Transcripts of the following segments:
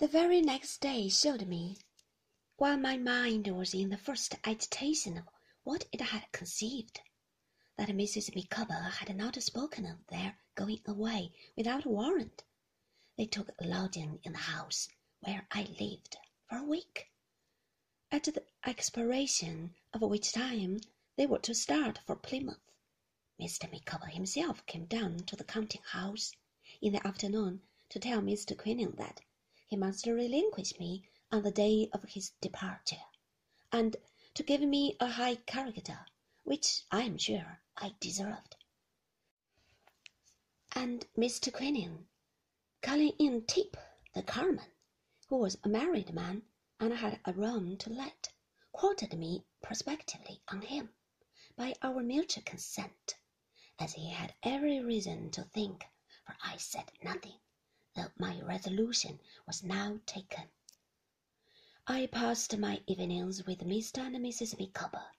The very next day showed me, while my mind was in the first agitation of what it had conceived, that Mrs. Micawber had not spoken of their going away without warrant. They took lodging in the house where I lived for a week, at the expiration of which time they were to start for Plymouth. Mr. Micawber himself came down to the counting house in the afternoon to tell Mr. Quinion that he must relinquish me on the day of his departure, and to give me a high character, which I am sure I deserved. And Mr. Quinion, calling in Tipp, the carman, who was a married man and had a room to let, quartered me prospectively on him, by our mutual consent, as he had every reason to think, for I said nothing, though my resolution was now taken. I passed my evenings with Mr. and Mrs. Micawber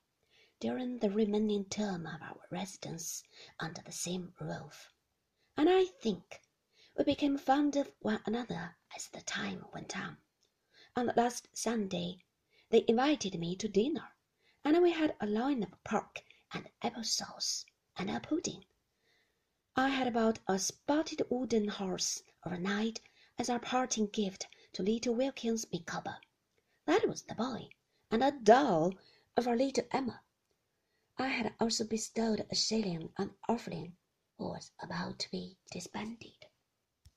during the remaining term of our residence under the same roof, and I think we became fond of one another as the time went on. On the last Sunday they invited me to dinner, and we had a loin of pork and apple sauce and a pudding. I had bought a spotted wooden horse of a overnight as our parting gift to little Wilkins Micawber. That was the boy, and a doll of our little Emma. I had also bestowed a shilling on Orfling, who was about to be disbanded.